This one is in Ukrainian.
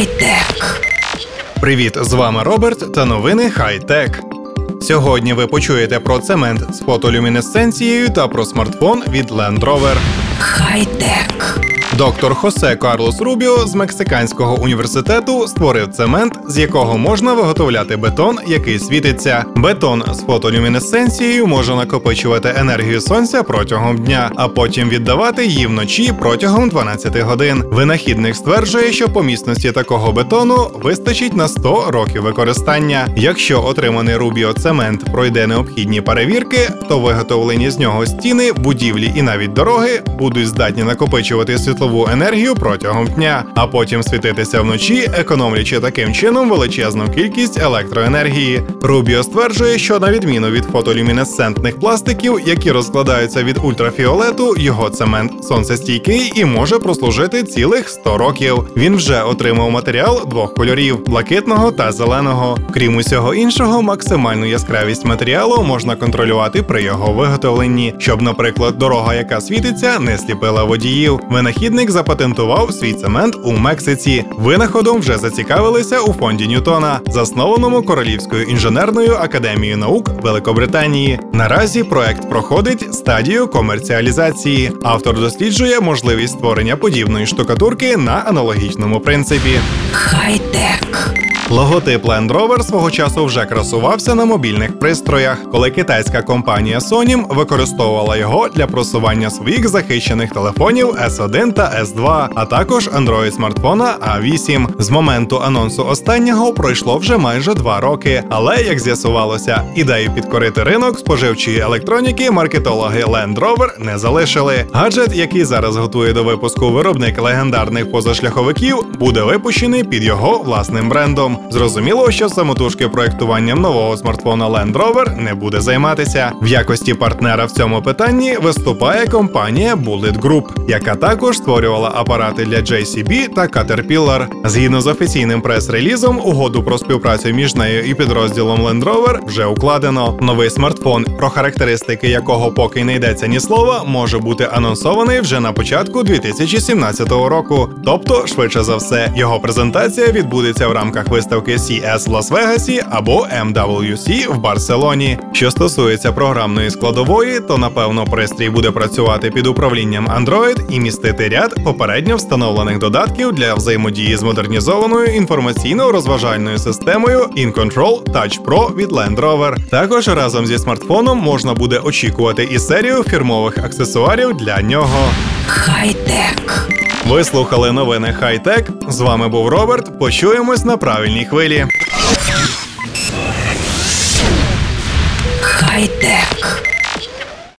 Хай-тек. Привіт, з вами Роберт та новини Хай-Тек. Сьогодні ви почуєте про цемент з фотолюмінесценцією та про смартфон від Land Rover. Хай-тек. Доктор Хосе Карлос Рубіо з Мексиканського університету створив цемент, з якого можна виготовляти бетон, який світиться. Бетон з фотолюмінесценцією може накопичувати енергію сонця протягом дня, а потім віддавати її вночі протягом 12 годин. Винахідник стверджує, що по міцності такого бетону вистачить на 100 років використання. Якщо отриманий Рубіо цемент пройде необхідні перевірки, то виготовлені з нього стіни, будівлі і навіть дороги будуть здатні накопичувати світлову енергію протягом дня, а потім світитися вночі, економлячи таким чином величезну кількість електроенергії. Рубіо стверджує, що на відміну від фотолюмінесцентних пластиків, які розкладаються від ультрафіолету, його цемент сонцестійкий і може прослужити цілих 100 років. Він вже отримав матеріал двох кольорів блакитного та зеленого. Крім усього іншого, максимальну яскравість матеріалу можна контролювати при його виготовленні, щоб, наприклад, дорога, яка світиться, не сліпила водіїв. Винахідник запатентував свій цемент у Мексиці. Винаходом вже зацікавилися у фонді Ньютона, заснованому Королівською інженерною академією наук Великобританії. Наразі проект проходить стадію комерціалізації. Автор досліджує можливість створення подібної штукатурки на аналогічному принципі. Хай-тек. Логотип Land Rover свого часу вже красувався на мобільних пристроях, коли китайська компанія Sony використовувала його для просування своїх захищених телефонів S1 та S2, а також Android смартфона A8. З моменту анонсу останнього пройшло вже майже два роки. Але як з'ясувалося, ідею підкорити ринок споживчої електроніки маркетологи Land Rover не залишили. Гаджет, який зараз готує до випуску виробник легендарних позашляховиків, буде випущений під його власним брендом. Зрозуміло, що самотужки проектуванням нового смартфона Land Rover не буде займатися. В якості партнера в цьому питанні виступає компанія Bullet Group, яка також створювала апарати для JCB та Caterpillar. Згідно з офіційним прес-релізом, угоду про співпрацю між нею і підрозділом Land Rover вже укладено. Новий смартфон, про характеристики якого поки не йдеться ні слова, може бути анонсований вже на початку 2017 року. Тобто, швидше за все, його презентація відбудеться в рамках виставки CS в Лас-Вегасі або MWC в Барселоні. Що стосується програмної складової, то напевно пристрій буде працювати під управлінням Android і містити ряд попередньо встановлених додатків для взаємодії з модернізованою інформаційно-розважальною системою InControl Touch Pro від Land Rover. Також разом зі смартфоном можна буде очікувати і серію фірмових аксесуарів для нього. Хай-тек. Ви слухали новини Хай-Тек. З вами був Роберт. Почуємось на правильній хвилі. Хай-тек.